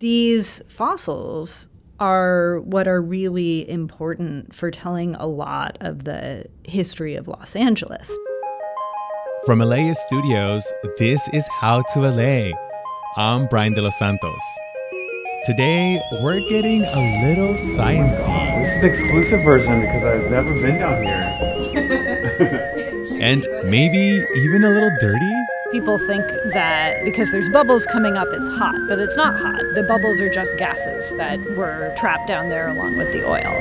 These fossils are what are really important for telling a lot of the history of Los Angeles. From LAist Studios, this is How to LA. I'm Brian De Los Santos. Today, we're getting a little sciencey. This is the exclusive version because I've never been down here. and maybe even a little dirty? People think that because there's bubbles coming up, it's hot, but it's not hot. The bubbles are just gases that were trapped down there along with the oil.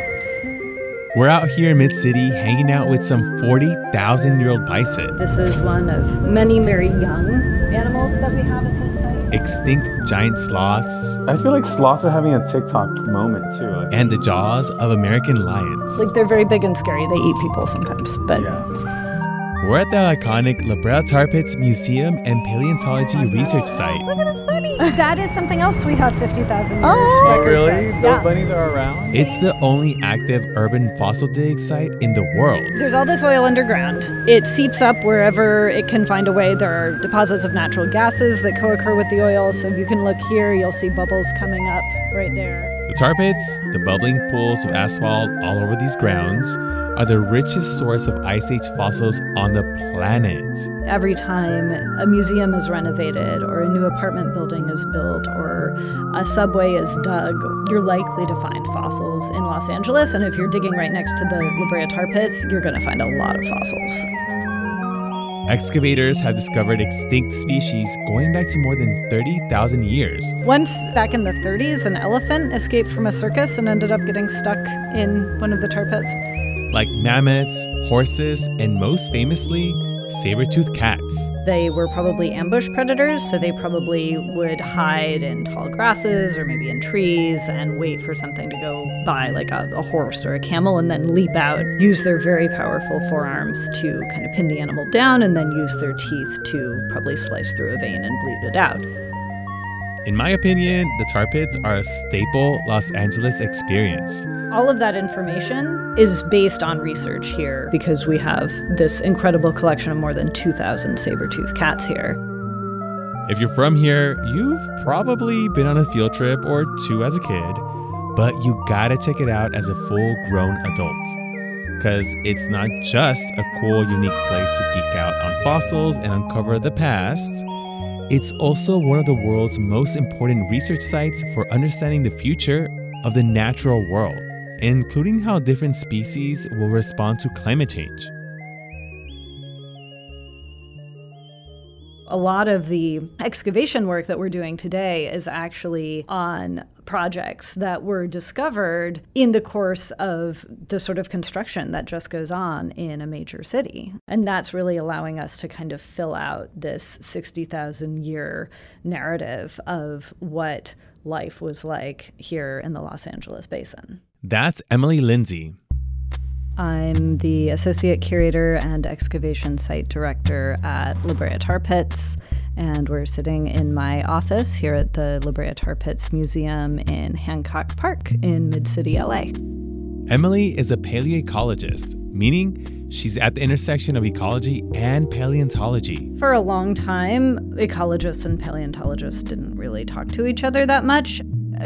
We're out here in Mid City hanging out with some 40,000 year old bison. This is one of many very young animals that we have at this site. Extinct giant sloths. I feel like sloths are having a TikTok moment too. Like, and the jaws of American lions. Like they're very big and scary. They eat people sometimes, but. Yeah. We're at the iconic La Brea Tar Pits Museum and Paleontology oh Research Site. Look at this bunny! Oh, that is something else we have 50,000 years. Oh, really? Of. Those yeah. bunnies are around? It's the only active urban fossil dig site in the world. There's all this oil underground. It seeps up wherever it can find a way. There are deposits of natural gases that co occur with the oil. So if you can look here, you'll see bubbles coming up right there. The tar pits, the bubbling pools of asphalt all over these grounds, are the richest source of Ice Age fossils on the planet. Every time a museum is renovated, or a new apartment building is built, or a subway is dug, you're likely to find fossils in Los Angeles. And if you're digging right next to the La Brea tar pits, you're going to find a lot of fossils. Excavators have discovered extinct species going back to more than 30,000 years. Once back in the 30s, an elephant escaped from a circus and ended up getting stuck in one of the tar pits. Like mammoths, horses, and most famously, saber-toothed cats. They were probably ambush predators, so they probably would hide in tall grasses or maybe in trees and wait for something to go by, like a, a, horse or a camel, and then leap out, use their very powerful forearms to kind of pin the animal down, and then use their teeth to probably slice through a vein and bleed it out. In my opinion, the tar pits are a staple Los Angeles experience. All of that information is based on research here because we have this incredible collection of more than 2,000 saber-toothed cats here. If you're from here, you've probably been on a field trip or two as a kid, but you gotta check it out as a full grown adult. Because it's not just a cool, unique place to geek out on fossils and uncover the past. It's also one of the world's most important research sites for understanding the future of the natural world, including how different species will respond to climate change. A lot of the excavation work that we're doing today is actually on projects that were discovered in the course of the sort of construction that just goes on in a major city. And that's really allowing us to kind of fill out this 60,000 year narrative of what life was like here in the Los Angeles basin. That's Emily Lindsey. I'm the Associate Curator and Excavation Site Director at La Brea Tar Pits, and we're sitting in my office here at the La Brea Tar Pits Museum in Hancock Park in Mid City, LA. Emily is a paleoecologist, meaning she's at the intersection of ecology and paleontology. For a long time, ecologists and paleontologists didn't really talk to each other that much.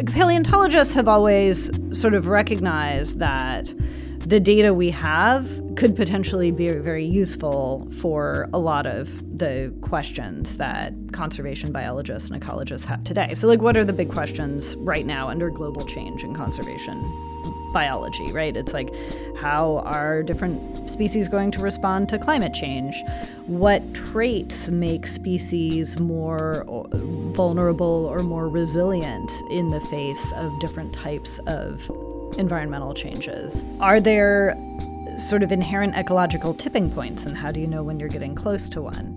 Paleontologists have always sort of recognized that the data we have could potentially be very useful for a lot of the questions that conservation biologists and ecologists have today. So, like, what are the big questions right now under global change in conservation? biology, right? It's like how are different species going to respond to climate change? What traits make species more uh, vulnerable or more resilient in the face of different types of environmental changes? Are there sort of inherent ecological tipping points, and how do you know when you're getting close to one?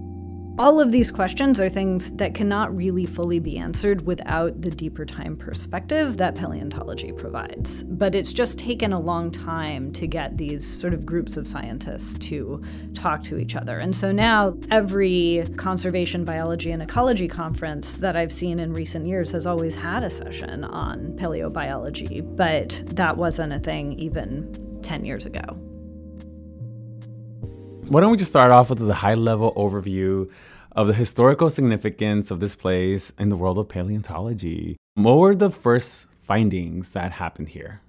All of these questions are things that cannot really fully be answered without the deeper time perspective that paleontology provides. But it's just taken a long time to get these sort of groups of scientists to talk to each other. And so now every conservation biology and ecology conference that I've seen in recent years has always had a session on paleobiology, but that wasn't a thing even 10 years ago. Why don't we just start off with the high level overview of the historical significance of this place in the world of paleontology? What were the first findings that happened here?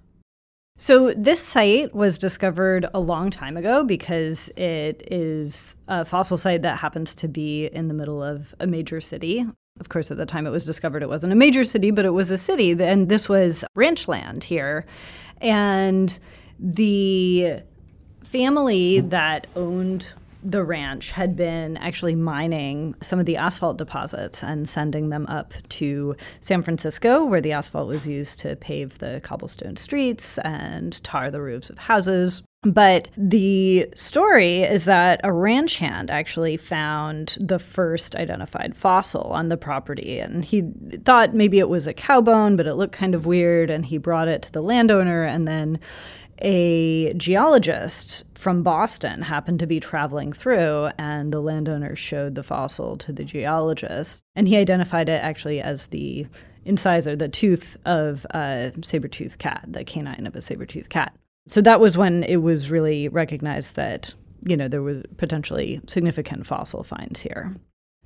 So, this site was discovered a long time ago because it is a fossil site that happens to be in the middle of a major city. Of course, at the time it was discovered, it wasn't a major city, but it was a city. And this was ranch land here. And the family that owned the ranch had been actually mining some of the asphalt deposits and sending them up to San Francisco, where the asphalt was used to pave the cobblestone streets and tar the roofs of houses. But the story is that a ranch hand actually found the first identified fossil on the property. And he thought maybe it was a cow bone, but it looked kind of weird. And he brought it to the landowner. And then a geologist from Boston happened to be traveling through, and the landowner showed the fossil to the geologist. And he identified it actually as the incisor, the tooth of a saber toothed cat, the canine of a saber toothed cat. So that was when it was really recognized that, you know, there were potentially significant fossil finds here.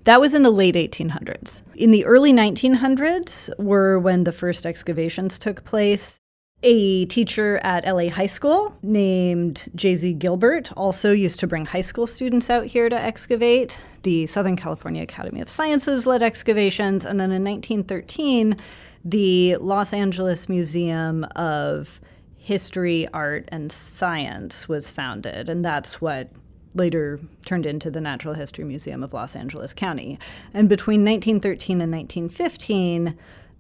That was in the late 1800s. In the early 1900s were when the first excavations took place a teacher at LA High School named J.Z. Gilbert also used to bring high school students out here to excavate. The Southern California Academy of Sciences led excavations. And then in 1913, the Los Angeles Museum of History, Art, and Science was founded. And that's what later turned into the Natural History Museum of Los Angeles County. And between 1913 and 1915,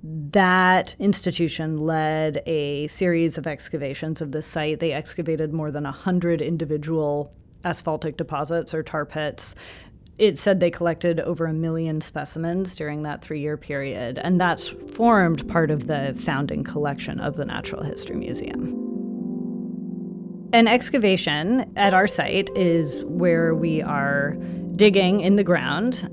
that institution led a series of excavations of the site. They excavated more than 100 individual asphaltic deposits or tar pits. It said they collected over a million specimens during that three year period, and that's formed part of the founding collection of the Natural History Museum. An excavation at our site is where we are digging in the ground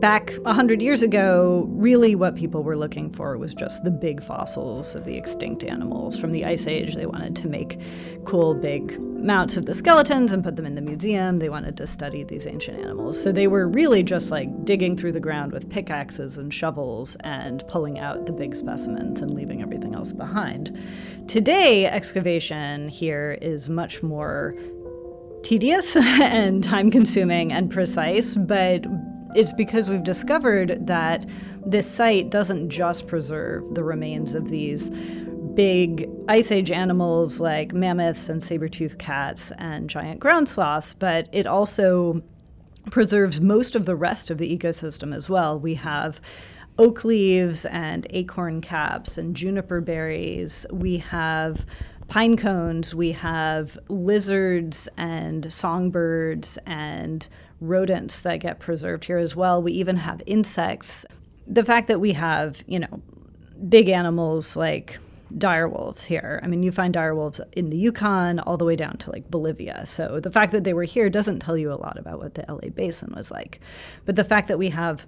Back 100 years ago, really what people were looking for was just the big fossils of the extinct animals from the Ice Age. They wanted to make cool big mounts of the skeletons and put them in the museum. They wanted to study these ancient animals. So they were really just like digging through the ground with pickaxes and shovels and pulling out the big specimens and leaving everything else behind. Today, excavation here is much more tedious and time consuming and precise, but it's because we've discovered that this site doesn't just preserve the remains of these big ice age animals like mammoths and saber-toothed cats and giant ground sloths, but it also preserves most of the rest of the ecosystem as well. We have oak leaves and acorn caps and juniper berries. We have pine cones. We have lizards and songbirds and rodents that get preserved here as well. We even have insects. The fact that we have, you know, big animals like dire wolves here. I mean, you find dire wolves in the Yukon all the way down to like Bolivia. So the fact that they were here doesn't tell you a lot about what the LA basin was like. But the fact that we have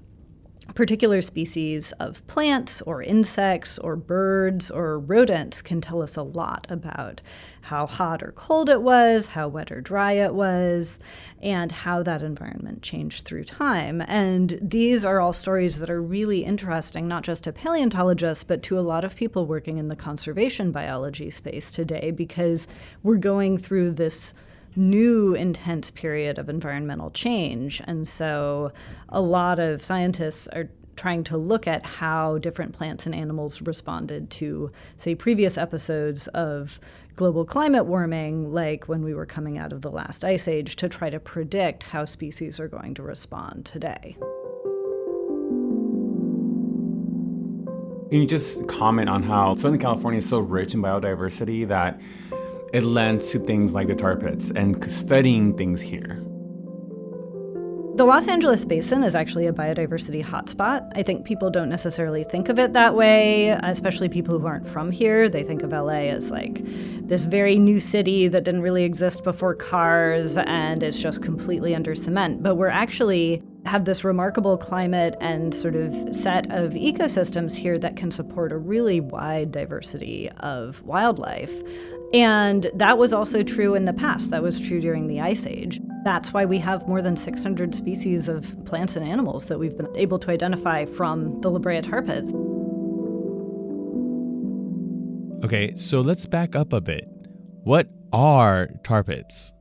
particular species of plants or insects or birds or rodents can tell us a lot about how hot or cold it was, how wet or dry it was, and how that environment changed through time. And these are all stories that are really interesting, not just to paleontologists, but to a lot of people working in the conservation biology space today, because we're going through this new intense period of environmental change. And so a lot of scientists are trying to look at how different plants and animals responded to, say, previous episodes of global climate warming, like when we were coming out of the last ice age, to try to predict how species are going to respond today. Can you just comment on how Southern California is so rich in biodiversity that it lends to things like the tar pits and studying things here? The Los Angeles Basin is actually a biodiversity hotspot. I think people don't necessarily think of it that way, especially people who aren't from here. They think of LA as like this very new city that didn't really exist before cars and it's just completely under cement. But we're actually have this remarkable climate and sort of set of ecosystems here that can support a really wide diversity of wildlife. And that was also true in the past. That was true during the Ice Age. That's why we have more than 600 species of plants and animals that we've been able to identify from the La Brea tar pits. Okay, so let's back up a bit. What are tar pits?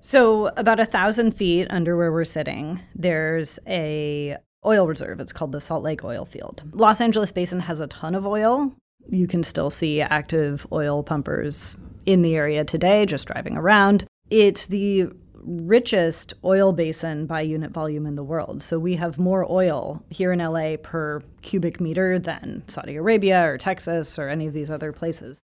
So, about a thousand feet under where we're sitting, there's a oil reserve. It's called the Salt Lake Oil Field. Los Angeles Basin has a ton of oil. You can still see active oil pumpers in the area today, just driving around. It's the richest oil basin by unit volume in the world. So we have more oil here in LA per cubic meter than Saudi Arabia or Texas or any of these other places.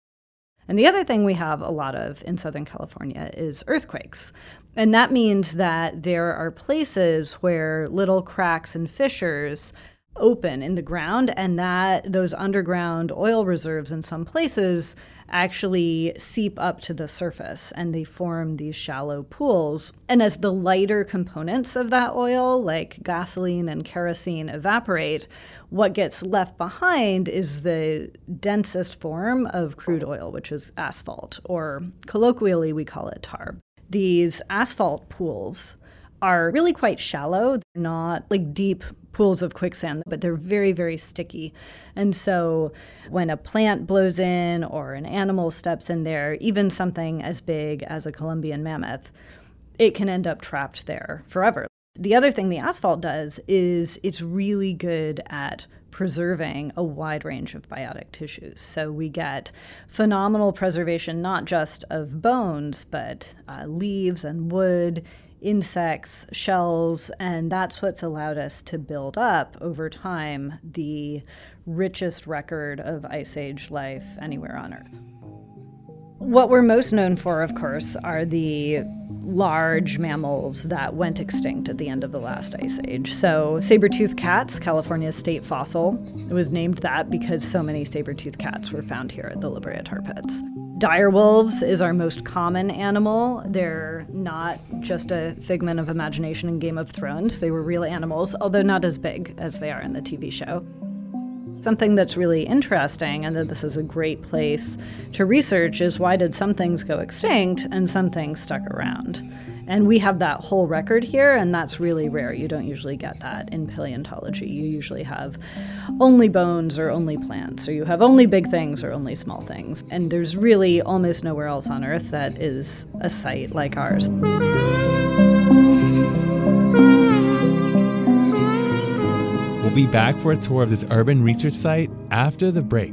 And the other thing we have a lot of in Southern California is earthquakes. And that means that there are places where little cracks and fissures open in the ground and that those underground oil reserves in some places actually seep up to the surface and they form these shallow pools. And as the lighter components of that oil, like gasoline and kerosene, evaporate, what gets left behind is the densest form of crude oil, which is asphalt, or colloquially, we call it tar. These asphalt pools are really quite shallow. They're not like deep pools of quicksand, but they're very, very sticky. And so when a plant blows in or an animal steps in there, even something as big as a Columbian mammoth, it can end up trapped there forever. The other thing the asphalt does is it's really good at preserving a wide range of biotic tissues. So we get phenomenal preservation not just of bones, but uh, leaves and wood, insects, shells, and that's what's allowed us to build up over time the richest record of Ice Age life anywhere on Earth. What we're most known for, of course, are the large mammals that went extinct at the end of the last ice age. So, saber-toothed cats, California's state fossil, it was named that because so many saber-toothed cats were found here at the La tar pits. Dire wolves is our most common animal. They're not just a figment of imagination in Game of Thrones. They were real animals, although not as big as they are in the TV show. Something that's really interesting, and that this is a great place to research, is why did some things go extinct and some things stuck around? And we have that whole record here, and that's really rare. You don't usually get that in paleontology. You usually have only bones or only plants, or you have only big things or only small things. And there's really almost nowhere else on Earth that is a site like ours. We'll be back for a tour of this urban research site after the break.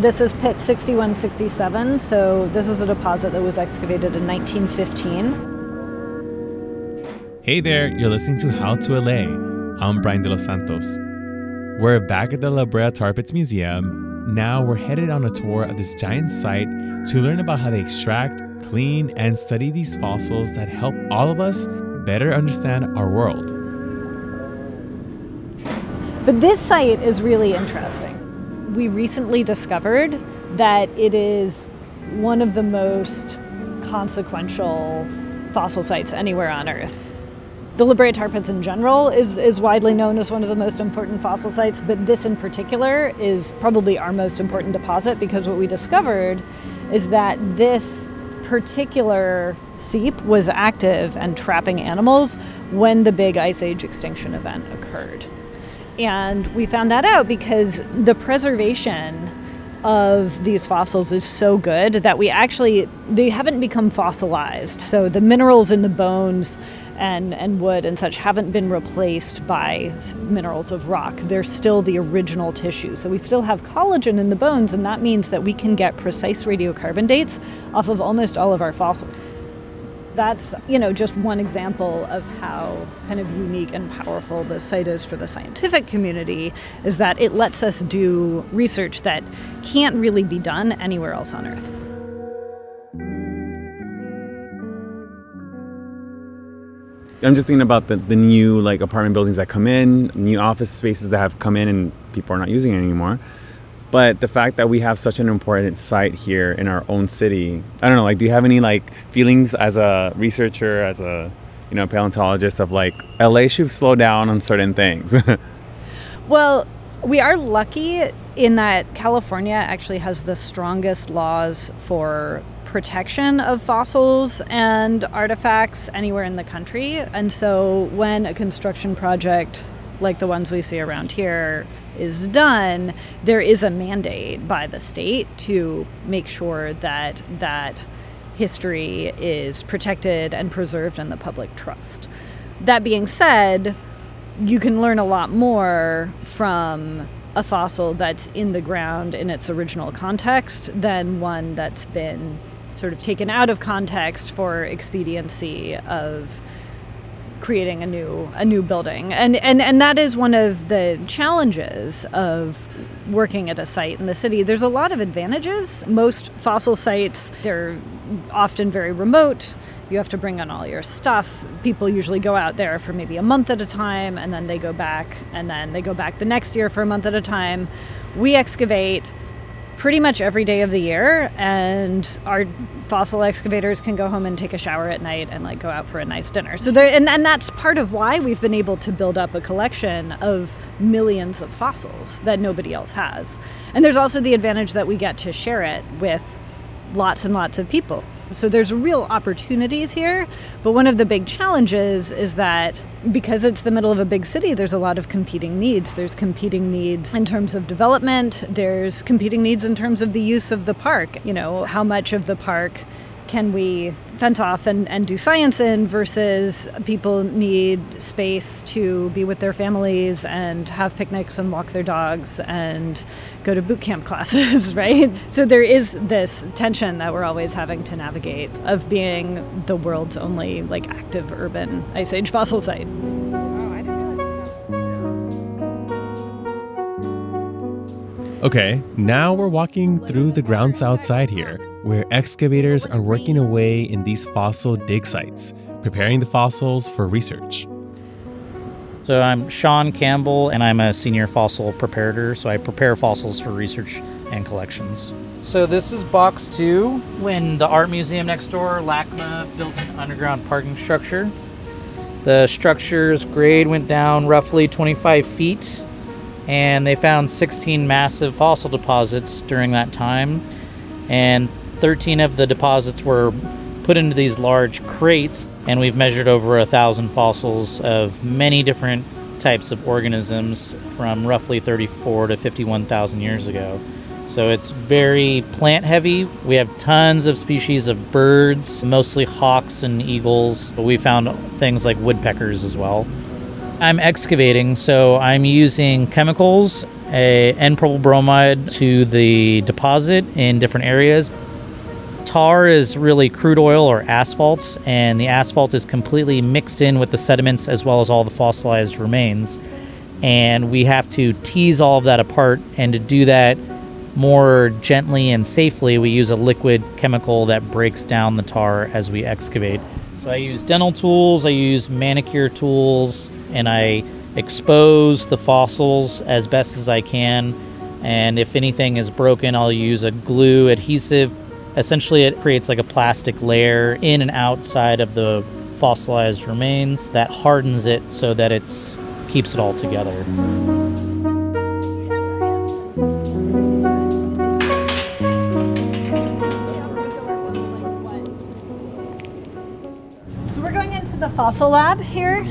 This is pit 6167, so this is a deposit that was excavated in 1915. Hey there, you're listening to How to LA. I'm Brian De Los Santos. We're back at the La Brea Tar Pits Museum. Now we're headed on a tour of this giant site to learn about how they extract, clean, and study these fossils that help all of us better understand our world. But this site is really interesting. We recently discovered that it is one of the most consequential fossil sites anywhere on Earth. The La Brea Tar Pits in general is, is widely known as one of the most important fossil sites, but this in particular is probably our most important deposit because what we discovered is that this particular seep was active and trapping animals when the big ice age extinction event occurred. And we found that out because the preservation of these fossils is so good that we actually they haven't become fossilized. So the minerals in the bones and, and wood and such haven't been replaced by minerals of rock. They're still the original tissue. So we still have collagen in the bones, and that means that we can get precise radiocarbon dates off of almost all of our fossils. That's, you know, just one example of how kind of unique and powerful this site is for the scientific community is that it lets us do research that can't really be done anywhere else on Earth. I'm just thinking about the, the new like apartment buildings that come in, new office spaces that have come in and people are not using it anymore. But the fact that we have such an important site here in our own city, I don't know, like do you have any like feelings as a researcher, as a you know, paleontologist of like LA should slow down on certain things? well, we are lucky in that California actually has the strongest laws for protection of fossils and artifacts anywhere in the country. And so when a construction project like the ones we see around here is done, there is a mandate by the state to make sure that that history is protected and preserved in the public trust. That being said, you can learn a lot more from a fossil that's in the ground in its original context than one that's been sort of taken out of context for expediency of creating a new a new building. And and and that is one of the challenges of working at a site in the city. There's a lot of advantages. Most fossil sites they're often very remote. You have to bring on all your stuff. People usually go out there for maybe a month at a time and then they go back and then they go back the next year for a month at a time. We excavate pretty much every day of the year and our fossil excavators can go home and take a shower at night and like go out for a nice dinner. So there and, and that's part of why we've been able to build up a collection of millions of fossils that nobody else has. And there's also the advantage that we get to share it with lots and lots of people so there's real opportunities here, but one of the big challenges is that because it's the middle of a big city, there's a lot of competing needs. There's competing needs in terms of development, there's competing needs in terms of the use of the park. You know, how much of the park can we fence off and, and do science in versus people need space to be with their families and have picnics and walk their dogs and go to boot camp classes, right? So there is this tension that we're always having to navigate of being the world's only like active urban ice age fossil site. Okay, now we're walking through the grounds outside here where excavators are working away in these fossil dig sites, preparing the fossils for research. So I'm Sean Campbell, and I'm a senior fossil preparator. So I prepare fossils for research and collections. So this is box two. When the art museum next door, LACMA, built an underground parking structure. The structure's grade went down roughly 25 feet, and they found 16 massive fossil deposits during that time. And 13 of the deposits were put into these large crates, and we've measured over a thousand fossils of many different types of organisms from roughly 34 to 51,000 years ago. So it's very plant heavy. We have tons of species of birds, mostly hawks and eagles. But we found things like woodpeckers as well. I'm excavating, so I'm using chemicals, a N-propyl bromide to the deposit in different areas tar is really crude oil or asphalt, and the asphalt is completely mixed in with the sediments as well as all the fossilized remains. And we have to tease all of that apart, and to do that more gently and safely, we use a liquid chemical that breaks down the tar as we excavate. So I use dental tools, I use manicure tools, and I expose the fossils as best as I can. And if anything is broken, I'll use a glue adhesive. Essentially, it creates like a plastic layer in and outside of the fossilized remains that hardens it so that it keeps it all together. So we're going into the fossil lab here.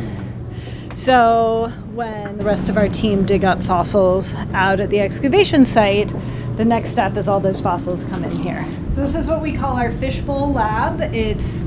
So when the rest of our team dig up fossils out at the excavation site, the next step is all those fossils come in here. This is what we call our fishbowl lab. It's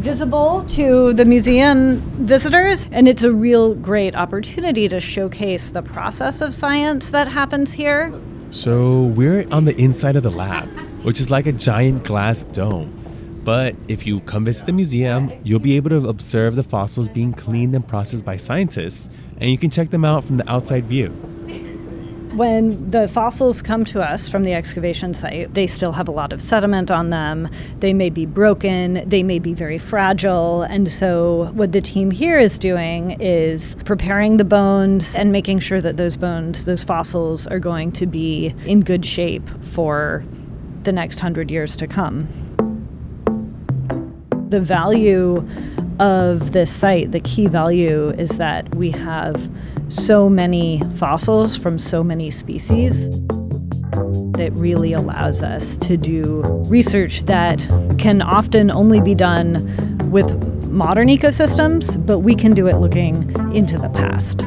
visible to the museum visitors, and it's a real great opportunity to showcase the process of science that happens here. So we're on the inside of the lab, which is like a giant glass dome. But if you come visit the museum, you'll be able to observe the fossils being cleaned and processed by scientists, and you can check them out from the outside view. When the fossils come to us from the excavation site, they still have a lot of sediment on them. They may be broken, they may be very fragile. And so, what the team here is doing is preparing the bones and making sure that those bones, those fossils, are going to be in good shape for the next hundred years to come. The value of this site, the key value is that we have so many fossils from so many species. It really allows us to do research that can often only be done with modern ecosystems, but we can do it looking into the past.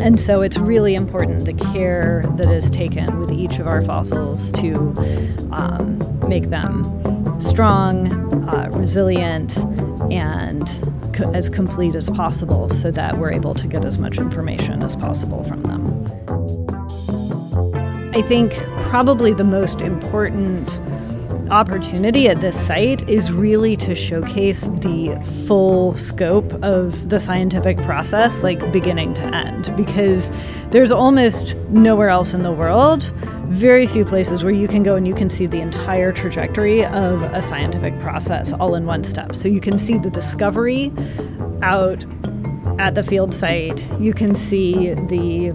And so it's really important the care that is taken with each of our fossils to um, make them strong, uh, resilient, and as complete as possible so that we're able to get as much information as possible from them. I think probably the most important opportunity at this site is really to showcase the full scope of the scientific process, like beginning to end, because there's almost nowhere else in the world, very few places where you can go and you can see the entire trajectory of a scientific process all in one step. So you can see the discovery out at the field site, you can see the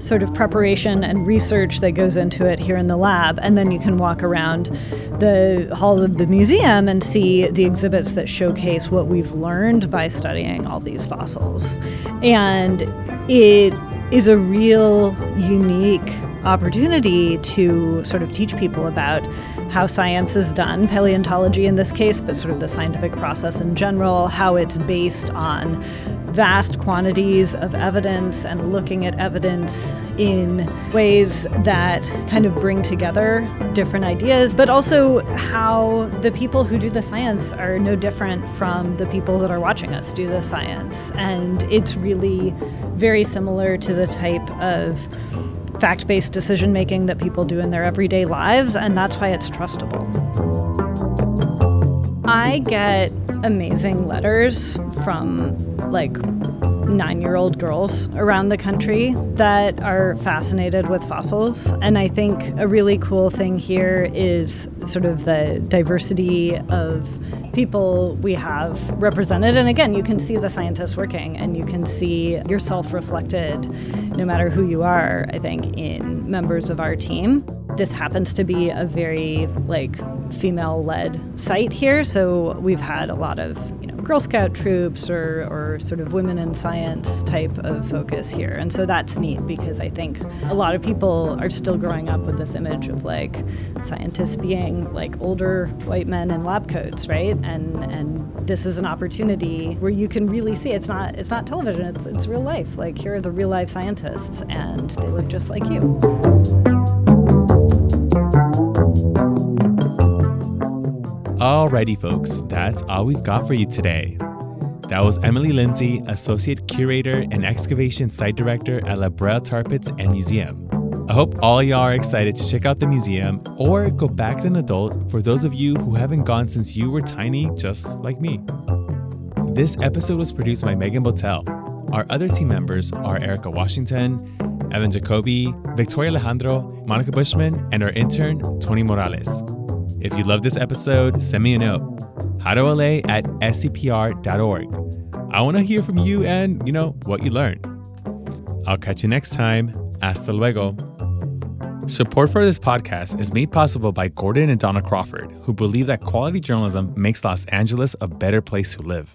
sort of preparation and research that goes into it here in the lab. And then you can walk around the hall of the museum and see the exhibits that showcase what we've learned by studying all these fossils. And it is a real unique opportunity to sort of teach people about how science is done, paleontology in this case, but sort of the scientific process in general, how it's based on vast quantities of evidence and looking at evidence in ways that kind of bring together different ideas, but also how the people who do the science are no different from the people that are watching us do the science. And it's really very similar to the type of fact based decision making that people do in their everyday lives, and that's why it's trustable. I get amazing letters from like nine year old girls around the country that are fascinated with fossils. And I think a really cool thing here is sort of the diversity of people we have represented. And again, you can see the scientists working and you can see yourself reflected, no matter who you are, I think, in members of our team. This happens to be a very like female led site here. So we've had a lot of, Girl Scout troops or, or sort of women in science type of focus here. And so that's neat because I think a lot of people are still growing up with this image of like scientists being like older white men in lab coats, right? And and this is an opportunity where you can really see it's not it's not television, it's it's real life. Like here are the real life scientists and they look just like you. Alrighty, folks, that's all we've got for you today. That was Emily Lindsey, Associate Curator and Excavation Site Director at La Brea Tar Pits and Museum. I hope all y'all are excited to check out the museum or go back as an adult for those of you who haven't gone since you were tiny, just like me. This episode was produced by Megan Botel. Our other team members are Erica Washington, Evan Jacoby, Victoria Alejandro, Monica Bushman, and our intern, Tony Morales. If you love this episode, send me a note. HowToLA at scpr.org. I want to hear from you and, you know, what you learned. I'll catch you next time. Hasta luego. Support for this podcast is made possible by Gordon and Donna Crawford, who believe that quality journalism makes Los Angeles a better place to live.